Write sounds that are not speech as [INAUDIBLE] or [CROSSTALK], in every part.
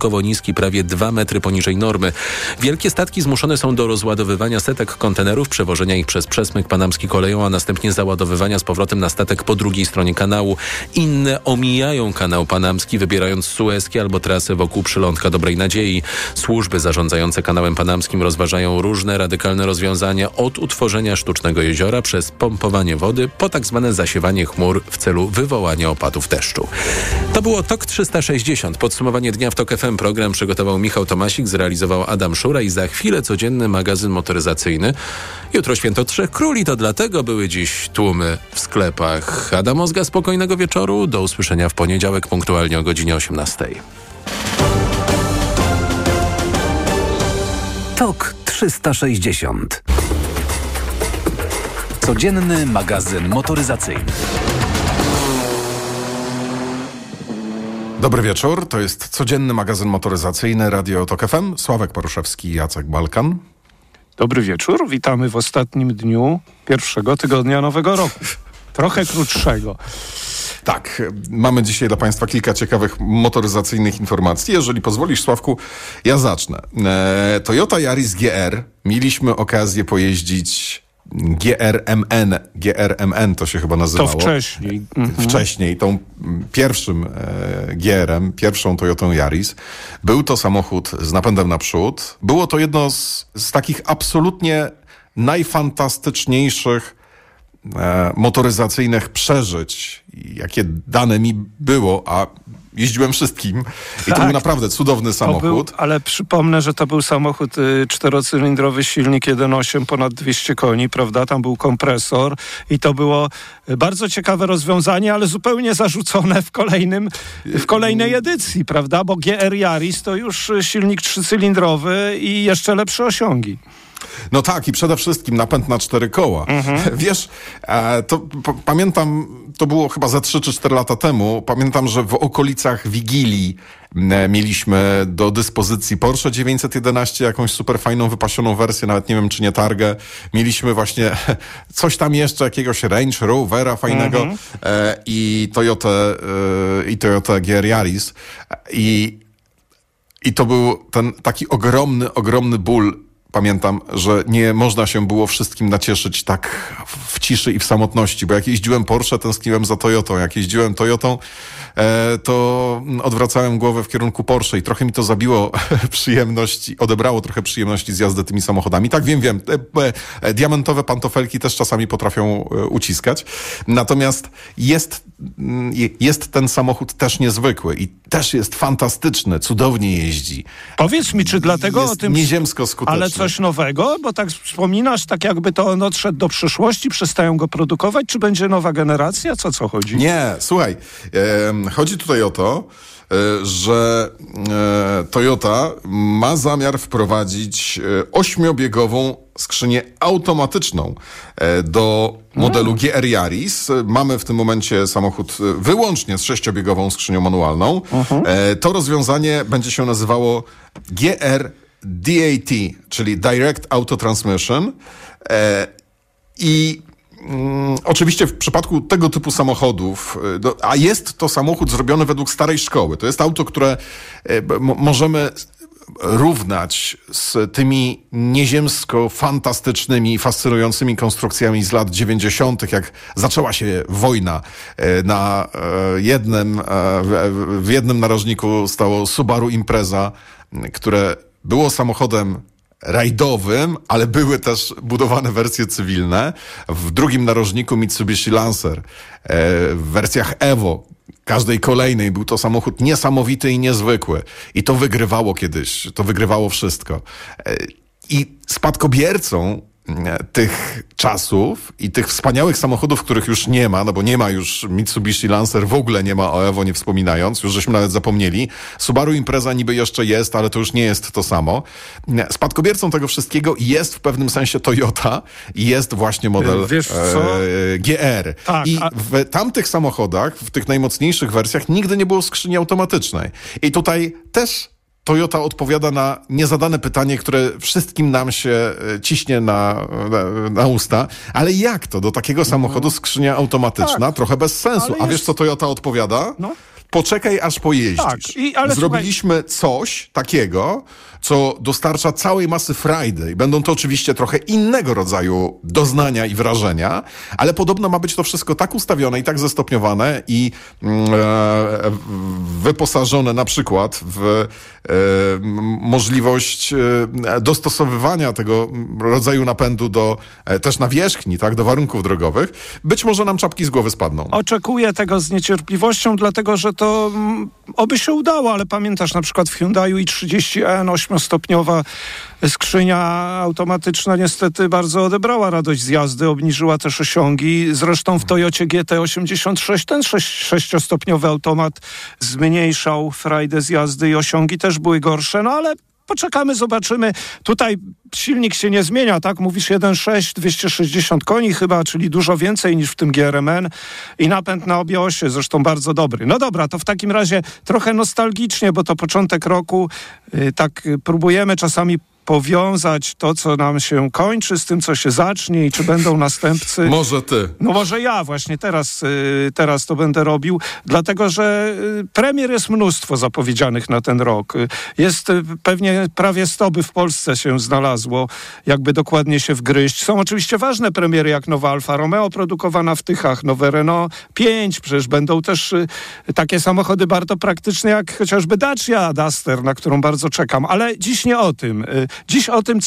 wyjątkowo niski, prawie 2 metry poniżej normy. Wielkie statki zmuszone są do rozładowywania setek kontenerów, przewożenia ich przez przesmyk panamski koleją, a następnie załadowywania z powrotem na statek po drugiej stronie kanału. Inne omijają kanał panamski, wybierając Suezki albo trasę wokół przylądka Dobrej Nadziei. Służby zarządzające kanałem panamskim rozważają różne radykalne rozwiązania od utworzenia sztucznego jeziora przez pompowanie wody po tak zwane zasiewanie chmur w celu wywołania opadów deszczu. To było TOK 360. Podsumowanie dnia w TOK FM program przygotował Michał Tomasik, zrealizował Adam Szura i za chwilę codzienny magazyn motoryzacyjny. Jutro święto Trzech Króli, to dlatego były dziś tłumy w sklepach. Adam Ozga, spokojnego wieczoru. Do usłyszenia w poniedziałek punktualnie o godzinie 18. TOK 360. Codzienny magazyn motoryzacyjny. Dobry wieczór, to jest codzienny magazyn motoryzacyjny Radio Tok FM. Sławek Poruszewski Jacek Balkan. Dobry wieczór, witamy w ostatnim dniu pierwszego tygodnia nowego roku. Trochę krótszego. Tak, mamy dzisiaj dla Państwa kilka ciekawych motoryzacyjnych informacji. Jeżeli pozwolisz, Sławku, ja zacznę. E, Toyota Yaris GR mieliśmy okazję pojeździć GRMN, GRMN to się chyba nazywało. To wcześniej. Mhm. Wcześniej, tą pierwszym e, GR-em, pierwszą Toyotą Yaris. Był to samochód z napędem naprzód. Było to jedno z, z takich absolutnie najfantastyczniejszych e, motoryzacyjnych przeżyć, jakie dane mi było, a jeździłem wszystkim i tak, to był naprawdę cudowny samochód. Był, ale przypomnę, że to był samochód y, czterocylindrowy, silnik 1.8, ponad 200 koni, prawda? Tam był kompresor i to było y, bardzo ciekawe rozwiązanie, ale zupełnie zarzucone w kolejnym, w kolejnej edycji, prawda? Bo GR Yaris to już y, silnik trzycylindrowy i jeszcze lepsze osiągi. No tak, i przede wszystkim napęd na cztery koła. Mhm. [LAUGHS] Wiesz, e, to pamiętam, to było chyba ze 3 czy 4 lata temu, pamiętam, że w okolicach Wigilii mieliśmy do dyspozycji Porsche 911, jakąś super fajną, wypasioną wersję, nawet nie wiem, czy nie targę. Mieliśmy właśnie [LAUGHS] coś tam jeszcze, jakiegoś Range Rovera fajnego mhm. e, i Toyota, e, i Toyota GR Yaris. I, I to był ten taki ogromny, ogromny ból pamiętam, że nie można się było wszystkim nacieszyć tak w ciszy i w samotności, bo jak jeździłem Porsche, tęskniłem za Toyotą. Jak jeździłem Toyotą, e, to odwracałem głowę w kierunku Porsche i trochę mi to zabiło [LAUGHS] przyjemności, odebrało trochę przyjemności z jazdy tymi samochodami. Tak, wiem, wiem, e, e, diamentowe pantofelki też czasami potrafią uciskać. Natomiast jest, mm, jest ten samochód też niezwykły i też jest fantastyczny, cudownie jeździ. Powiedz mi, czy dlatego jest o tym... nieziemsko skuteczny. Ale coś nowego? Bo tak wspominasz, tak jakby to on odszedł do przyszłości, przestają go produkować, czy będzie nowa generacja? Co, co chodzi? Nie, słuchaj, e, chodzi tutaj o to, że e, Toyota ma zamiar wprowadzić e, ośmiobiegową skrzynię automatyczną e, do modelu GR Yaris. Mamy w tym momencie samochód e, wyłącznie z sześciobiegową skrzynią manualną. Uh-huh. To rozwiązanie będzie się nazywało GR DAT, czyli Direct Auto Transmission. I Mm, oczywiście w przypadku tego typu samochodów, a jest to samochód zrobiony według starej szkoły, to jest auto, które możemy równać z tymi nieziemsko fantastycznymi, fascynującymi konstrukcjami z lat 90., jak zaczęła się wojna. E, na e, jednym, e, w jednym narożniku stało Subaru Impreza, które było samochodem rajdowym, ale były też budowane wersje cywilne. W drugim narożniku Mitsubishi Lancer, w wersjach Evo, każdej kolejnej był to samochód niesamowity i niezwykły. I to wygrywało kiedyś, to wygrywało wszystko. E, I spadkobiercą e, tych czasów i tych wspaniałych samochodów, których już nie ma, no bo nie ma już Mitsubishi Lancer, w ogóle nie ma o Evo, nie wspominając, już żeśmy nawet zapomnieli. Subaru Impreza niby jeszcze jest, ale to już nie jest to samo. E, spadkobiercą tego wszystkiego jest w pewnym sensie Toyota i jest właśnie model e, GR. Tak, I a... w tamtych samochodach, w tych najmocniejszych wersjach nigdy nie było skrzyni automatycznej. I tutaj też Toyota odpowiada na niezadane pytanie, które wszystkim nam się e, ciśnie na, na, na usta. Ale jak to? Do takiego samochodu skrzynia automatyczna? Tak. Trochę bez sensu. A wiesz, co Toyota odpowiada? No. poczekaj aż pojeździsz. Tak, i- Zrobiliśmy coś takiego, co dostarcza całej masy frajdy. I będą to oczywiście trochę innego rodzaju doznania i wrażenia, ale podobno ma być to wszystko tak ustawione i tak zestopniowane i mm, e, wyposażone na przykład w e, możliwość e, dostosowywania tego rodzaju napędu do e, też nawierzchni, tak, do warunków drogowych. Być może nam czapki z głowy spadną. Oczekuję tego z niecierpliwością, dlatego że to mm, oby się udało, ale pamiętasz na przykład w Hyundaiu i30N 8-stopniowa skrzynia automatyczna niestety bardzo odebrała radość z jazdy, obniżyła też osiągi. Zresztą w Toyocie GT86 ten 6-stopniowy automat zmniejszał frajdę z jazdy i osiągi też były gorsze, no ale poczekamy, zobaczymy. Tutaj silnik się nie zmienia, tak? Mówisz 1.6, 260 koni chyba, czyli dużo więcej niż w tym GRMN i napęd na obie osie, zresztą bardzo dobry. No dobra, to w takim razie trochę nostalgicznie, bo to początek roku, y, tak y, próbujemy czasami powiązać to, co nam się kończy z tym, co się zacznie i czy będą następcy. Może ty. No może ja właśnie teraz, y, teraz to będę robił, dlatego że y, premier jest mnóstwo zapowiedzianych na ten rok. Jest y, pewnie prawie 100 by w Polsce się znalazło, jakby dokładnie się wgryźć. Są oczywiście ważne premiery, jak nowa Alfa Romeo produkowana w Tychach, nowe Renault 5, przecież będą też takie samochody bardzo praktyczne, jak chociażby Dacia Duster, na którą bardzo czekam. Ale dziś nie o tym. Y, Dziś o tym,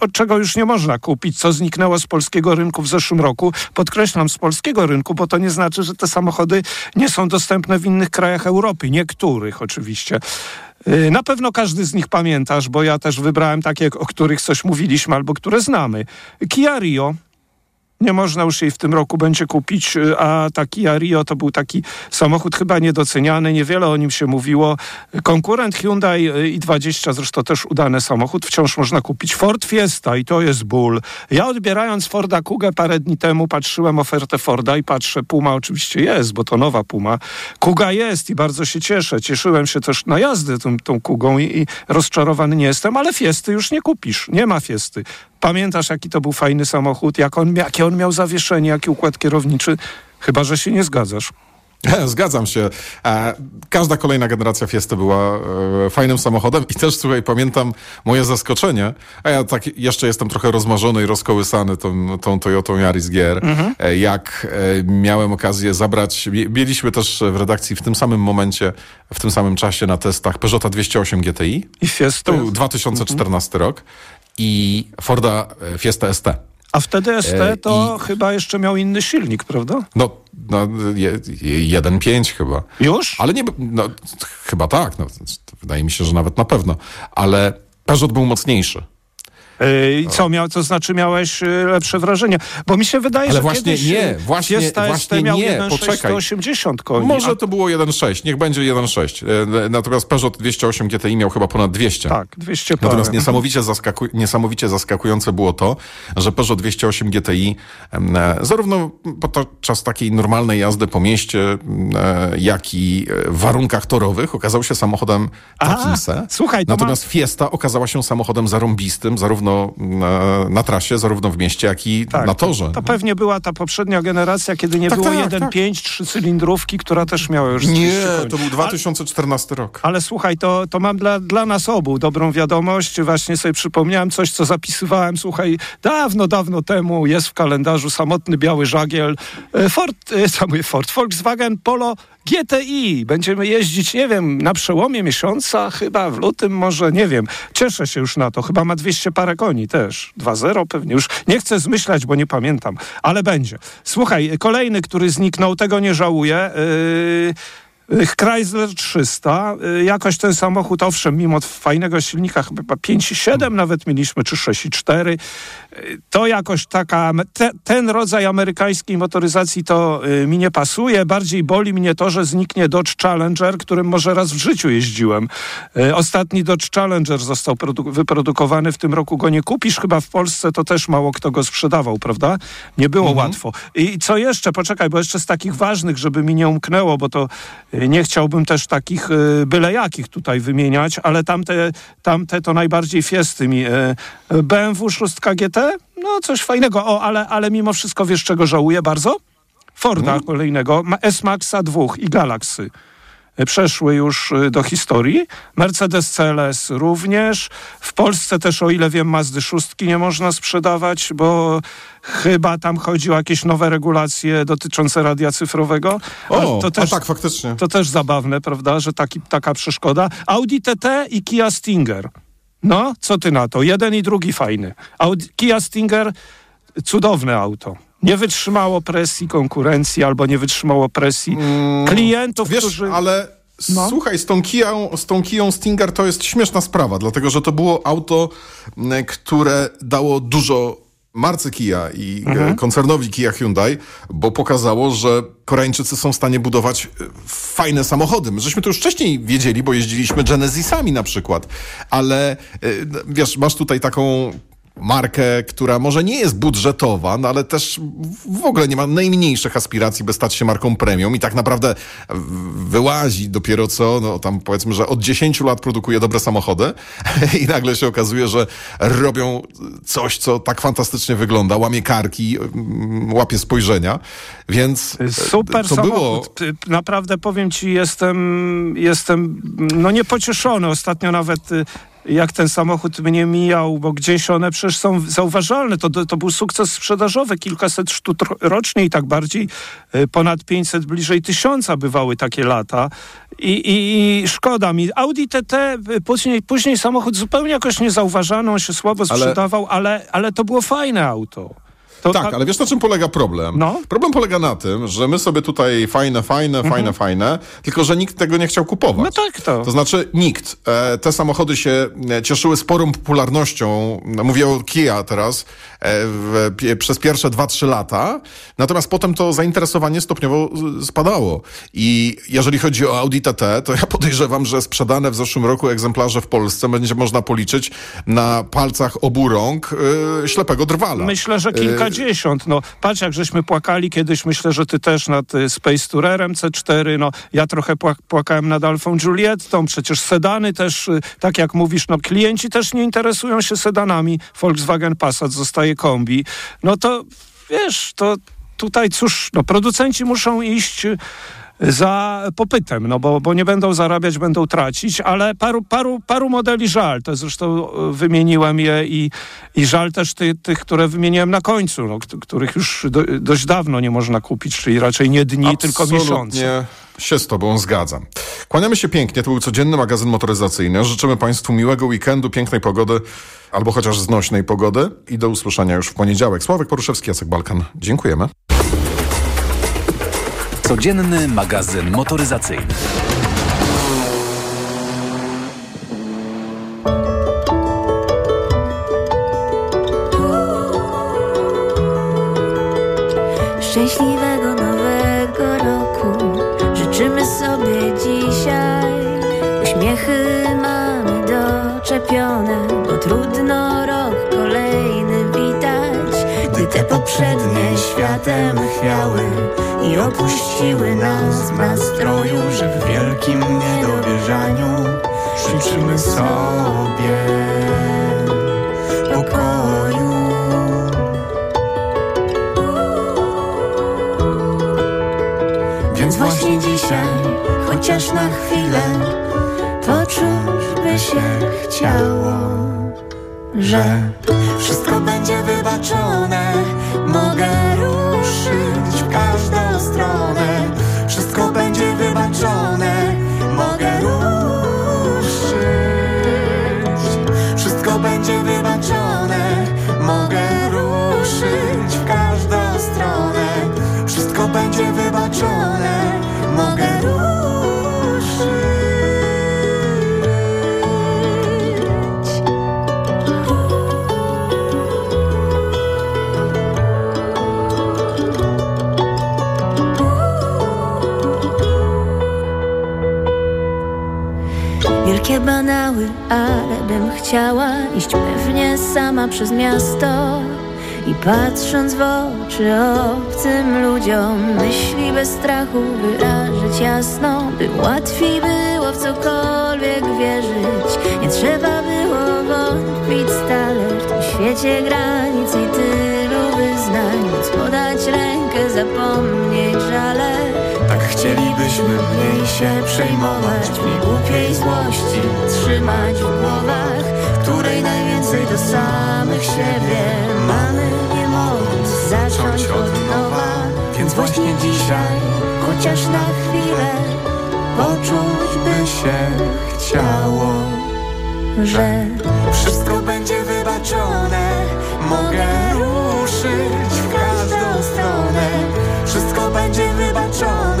od czego już nie można kupić, co zniknęło z polskiego rynku w zeszłym roku. Podkreślam z polskiego rynku, bo to nie znaczy, że te samochody nie są dostępne w innych krajach Europy. Niektórych oczywiście. Yy, Na pewno każdy z nich pamiętasz, bo ja też wybrałem takie, o których coś mówiliśmy albo które znamy. Kia Rio. Nie można już jej w tym roku będzie kupić, y, a ta Kia Rio to był taki samochód chyba niedoceniany, niewiele o nim się mówiło. Konkurent Hyundai y, i20, zresztą też udany samochód, wciąż można kupić. Ford Fiesta i to jest ból. Ja odbierając Forda Kugę parę dni temu patrzyłem ofertę Forda i patrzę, Puma oczywiście jest, bo to nowa Puma. Kuga jest i bardzo się cieszę. Cieszyłem się też na jazdę tą, tą Kugą i, i rozczarowany nie jestem, ale Fiesty już nie kupisz. Nie ma Fiesty. Pamiętasz, jaki to był fajny samochód, jak on, jakie on miał zawieszenie, jaki układ kierowniczy? Chyba, że się nie zgadzasz. [LAUGHS] Zgadzam się. E, Każda kolejna generacja Fiesty była e, fajnym samochodem i też, słuchaj, pamiętam moje zaskoczenie, a ja tak jeszcze jestem trochę rozmarzony i rozkołysany tą, tą Toyotą Yaris GR, e, jak miałem okazję zabrać, mie- mieliśmy też w redakcji w tym samym momencie, w tym samym czasie na testach Peugeota 208 GTI, I Fiesta. to był 2014 rok i Forda e, Fiesta ST. A wtedy ST E, to i- chyba jeszcze miał inny silnik, prawda? No, no je- je- 1.5 chyba. Już? Ale nie, no, chyba tak, no, wydaje mi się, że nawet na pewno, ale Peugeot był mocniejszy. Yy, I co miał, to znaczy miałeś yy, lepsze wrażenie? Bo mi się wydaje, Ale że właśnie kiedyś nie, yy, właśnie- Fiesta właśnie miał nie, 1.6 poczekaj. 180 koni. Może to było 1.6, niech będzie 1.6. E, Natomiast Peugeot 208 GTI miał chyba ponad 200. A, tak, 200 parę. Natomiast niesamowicie, zaskaku- niesamowicie zaskakujące było to, że Peugeot 208 GTI e, zarówno podczas takiej normalnej jazdy po mieście, e, jak i e, w warunkach torowych okazał się samochodem takim se. słuchaj, Natomiast Fiesta okazała się samochodem zarąbistym, zarówno e, na trasie, zarówno w mieście, jak i Tak, na torze. To pewnie była ta poprzednia generacja, kiedy nie Tak, było tak, 1.5, trzycylindrówki, która też miała już 200 Nie, to był 2014 rok. Ale słuchaj, to, to mam dla, dla nas obu dobrą wiadomość. Właśnie sobie przypomniałem coś, co zapisywałem, słuchaj, dawno, dawno temu jest w kalendarzu samotny biały żagiel e, Ford, e, Ford, Volkswagen Polo GTI. Będziemy jeździć, nie wiem, na przełomie miesiąca, chyba w lutym może, nie wiem. Cieszę się już na to. Chyba ma 200 parę koni też. 2.0 pewnie już. Nie chcę zmyślać, bo nie pamiętam, ale będzie. Słuchaj, kolejny, który zniknął, tego nie żałuję. Yy, Chrysler 300. Y, Jakoś ten samochód, owszem, mimo fajnego silnika, chyba 5,7 nawet mieliśmy, czy 6,4. Y, To jakoś taka, te, ten rodzaj amerykańskiej motoryzacji to y, mi nie pasuje. Bardziej boli mnie to, że zniknie Dodge Challenger, którym może raz w życiu jeździłem. Ostatni Dodge Challenger został produ- wyprodukowany w tym roku. Go nie kupisz chyba w Polsce, to też mało kto go sprzedawał, prawda? Nie było łatwo. I co jeszcze? Poczekaj, bo jeszcze z takich ważnych, żeby mi nie umknęło, bo to nie chciałbym też takich y, byle jakich tutaj wymieniać, ale tamte, tamte to najbardziej fiesty mi. BMW 6 GT? No coś fajnego. O, ale, ale mimo wszystko wiesz czego żałuję bardzo? Forda kolejnego, ma- S-Maxa 2 i Galaxy. Przeszły już do historii. Mercedes CLS również. W Polsce też, o ile wiem, Mazdy szóstki nie można sprzedawać, bo chyba tam chodzi o jakieś nowe regulacje dotyczące radia cyfrowego. O, to też, tak, faktycznie. To też zabawne, prawda, że taki, taka przeszkoda. Audi TT i Kia Stinger. No, co ty na to? Jeden i drugi fajny. Audi, Kia Stinger, cudowne auto. Nie wytrzymało presji konkurencji albo nie wytrzymało presji mm, klientów, wiesz, którzy... ale no. Słuchaj, z tą, Kiją, z tą Kiją Stinger to jest śmieszna sprawa, dlatego że to było auto, które dało dużo marce Kia i mhm. koncernowi Kia Hyundai, bo pokazało, że Koreańczycy są w stanie budować e, fajne samochody. My żeśmy to już wcześniej wiedzieli, bo jeździliśmy Genesisami na przykład, ale e, wiesz, masz tutaj taką markę, która może nie jest budżetowa, no ale też w ogóle nie ma najmniejszych aspiracji, by stać się marką premium i tak naprawdę wyłazi dopiero co, no tam powiedzmy, że od 10 lat produkuje dobre samochody [LAUGHS] i nagle się okazuje, że robią coś, co tak fantastycznie wygląda, łamie karki, mm, łapie spojrzenia, więc Super to samochód. było... Naprawdę powiem ci, jestem, jestem no niepocieszony. Ostatnio nawet y, jak ten samochód mnie mijał, bo gdzieś one przecież są zauważalne. To, to był sukces sprzedażowy, kilkaset sztuk rocznie i tak bardziej e, ponad 500, bliżej tysiąca bywały takie lata. I, i, i szkoda mi. Audi TT, e, później, później samochód zupełnie jakoś niezauważany, on się słabo sprzedawał, ale, ale, ale to było fajne auto. To, tak, ale wiesz na czym polega problem? No? Problem polega na tym, że my sobie tutaj fajne, fajne, mhm. fajne, fajne, tylko że nikt tego nie chciał kupować. No tak to. To znaczy nikt. E, te samochody się e, cieszyły sporą popularnością, no, mówię o Kia teraz, e, w, przez pierwsze 2-3 lata, natomiast potem to zainteresowanie stopniowo spadało. I jeżeli chodzi o Audi TT, to ja [LAUGHS] podejrzewam, że sprzedane w zeszłym roku egzemplarze w Polsce będzie można policzyć na palcach obu rąk e, ślepego drwala. Myślę, że kilka kilkadziesiąt. No, patrz, jak żeśmy płakali kiedyś, myślę, że ty też nad y, Space Tourerem C4, no, ja trochę płakałem nad Alfą Julietą, przecież sedany też, y, tak jak mówisz, no, klienci też nie interesują się sedanami. Volkswagen Passat zostaje kombi. No to, wiesz, to tutaj cóż, no, producenci muszą iść za popytem, no bo, bo nie będą zarabiać, będą tracić, ale paru, paru, paru modeli żal, to zresztą e, wymieniłem je i, i żal też ty, tych, które wymieniłem na końcu, no, których już do, dość dawno nie można kupić, czyli raczej nie dni, Absolutnie. tylko miesiące się z Tobą zgadzam. Kłaniamy się pięknie. To był codzienny magazyn motoryzacyjny. Życzymy Państwu miłego weekendu, pięknej pogody albo chociaż znośnej pogody i do usłyszenia już w poniedziałek. Sławek Poruszewski, Jacek Balkan. Dziękujemy. Codzienny magazyn motoryzacyjny. Szczęśliwego nowego roku życzymy sobie dzisiaj. Uśmiechy mamy doczepione, bo trudno rok kolejny witać, gdy te poprzednie światem chwiały i opuściły nas w nastroju, że w wielkim niedowierzaniu życzymy sobie pokoju. Więc właśnie dzisiaj, chociaż na chwilę, poczuć by się chciało, że wszystko będzie wybaczone, mogę ale bym chciała iść pewnie sama przez miasto. I patrząc w oczy obcym ludziom myśli bez strachu wyrażać jasno By łatwiej było w cokolwiek wierzyć. Nie trzeba było wątpić stale W tym świecie granic i tylu wyznań. Móc podać rękę, zapomnieć żale. Tak chcielibyśmy mniej się przejmować mi głupiej złości Trzymać w głowach, której najwięcej do samych siebie Mamy. Nie móc zacząć od nowa Więc właśnie dzisiaj, chociaż na chwilę Poczuć by się chciało Że wszystko będzie wybaczone. Mogę ruszyć w każdą stronę. Wszystko będzie wybaczone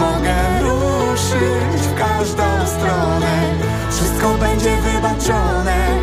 Mogę ruszyć w każdą stronę. Wszystko będzie wybaczone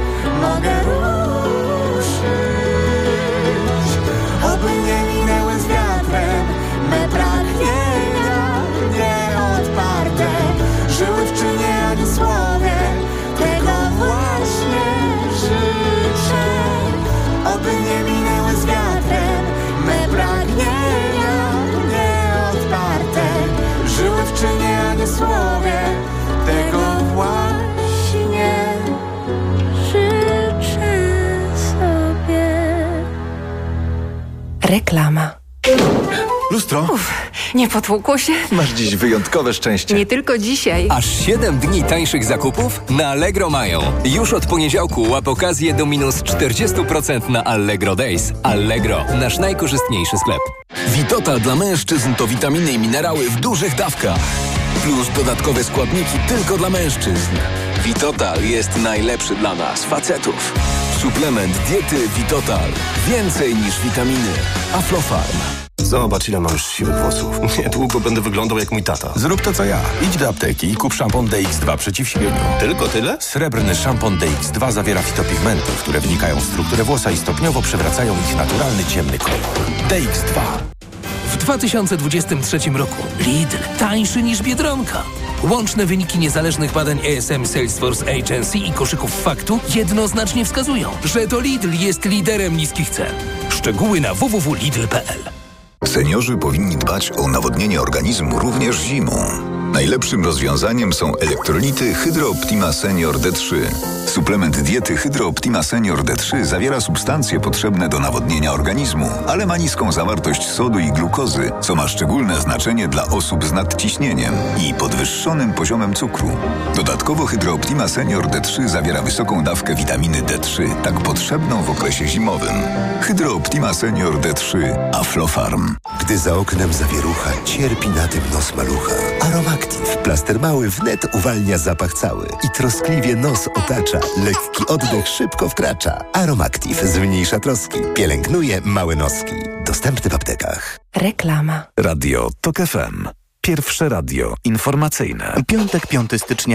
Lustro, Nie potłukło się? masz dziś wyjątkowe szczęście. Nie tylko dzisiaj. Aż 7 dni tańszych zakupów na Allegro mają. Już od poniedziałku łap okazję do minus 40% na Allegro Days. Allegro, nasz najkorzystniejszy sklep. Witotal dla mężczyzn to witaminy i minerały w dużych dawkach. Plus dodatkowe składniki tylko dla mężczyzn. Witotal jest najlepszy dla nas, facetów. Suplement diety Witotal. Więcej niż witaminy. Aflofarm. Zobacz, ile mam już siwych włosów. [LAUGHS] Niedługo będę wyglądał jak mój tata. Zrób to co ja. Idź do apteki i kup szampon DX2 przeciw siwieniu. Tylko tyle? Srebrny szampon DX2 zawiera fitopigmenty, które wnikają w strukturę włosa i stopniowo przewracają ich naturalny ciemny kolor. DX2. W 2023 roku Lidl tańszy niż Biedronka. Łączne wyniki niezależnych badań ESM Salesforce Agency i koszyków faktu jednoznacznie wskazują, że to Lidl jest liderem niskich cen. Szczegóły na www.lidl.pl Seniorzy powinni dbać o nawodnienie organizmu również zimą. Najlepszym rozwiązaniem są elektrolity Hydro Optima Senior D3. Suplement diety Hydro Optima Senior D3 zawiera substancje potrzebne do nawodnienia organizmu, ale ma niską zawartość sodu i glukozy, co ma szczególne znaczenie dla osób z nadciśnieniem i podwyższonym poziomem cukru. Dodatkowo Hydro Optima Senior D3 zawiera wysoką dawkę witaminy D3, tak potrzebną w okresie zimowym. Hydro Optima Senior D3 Aflofarm. Gdy za oknem zawierucha, cierpi na tym nos malucha. Aromactive, plaster mały wnet uwalnia zapach cały i troskliwie nos otacza. Lekki oddech szybko wkracza. Aromactive zmniejsza troski, pielęgnuje małe noski. Dostępny w aptekach. Reklama. Radio TOK FM. Pierwsze radio informacyjne. Piątek, 5 stycznia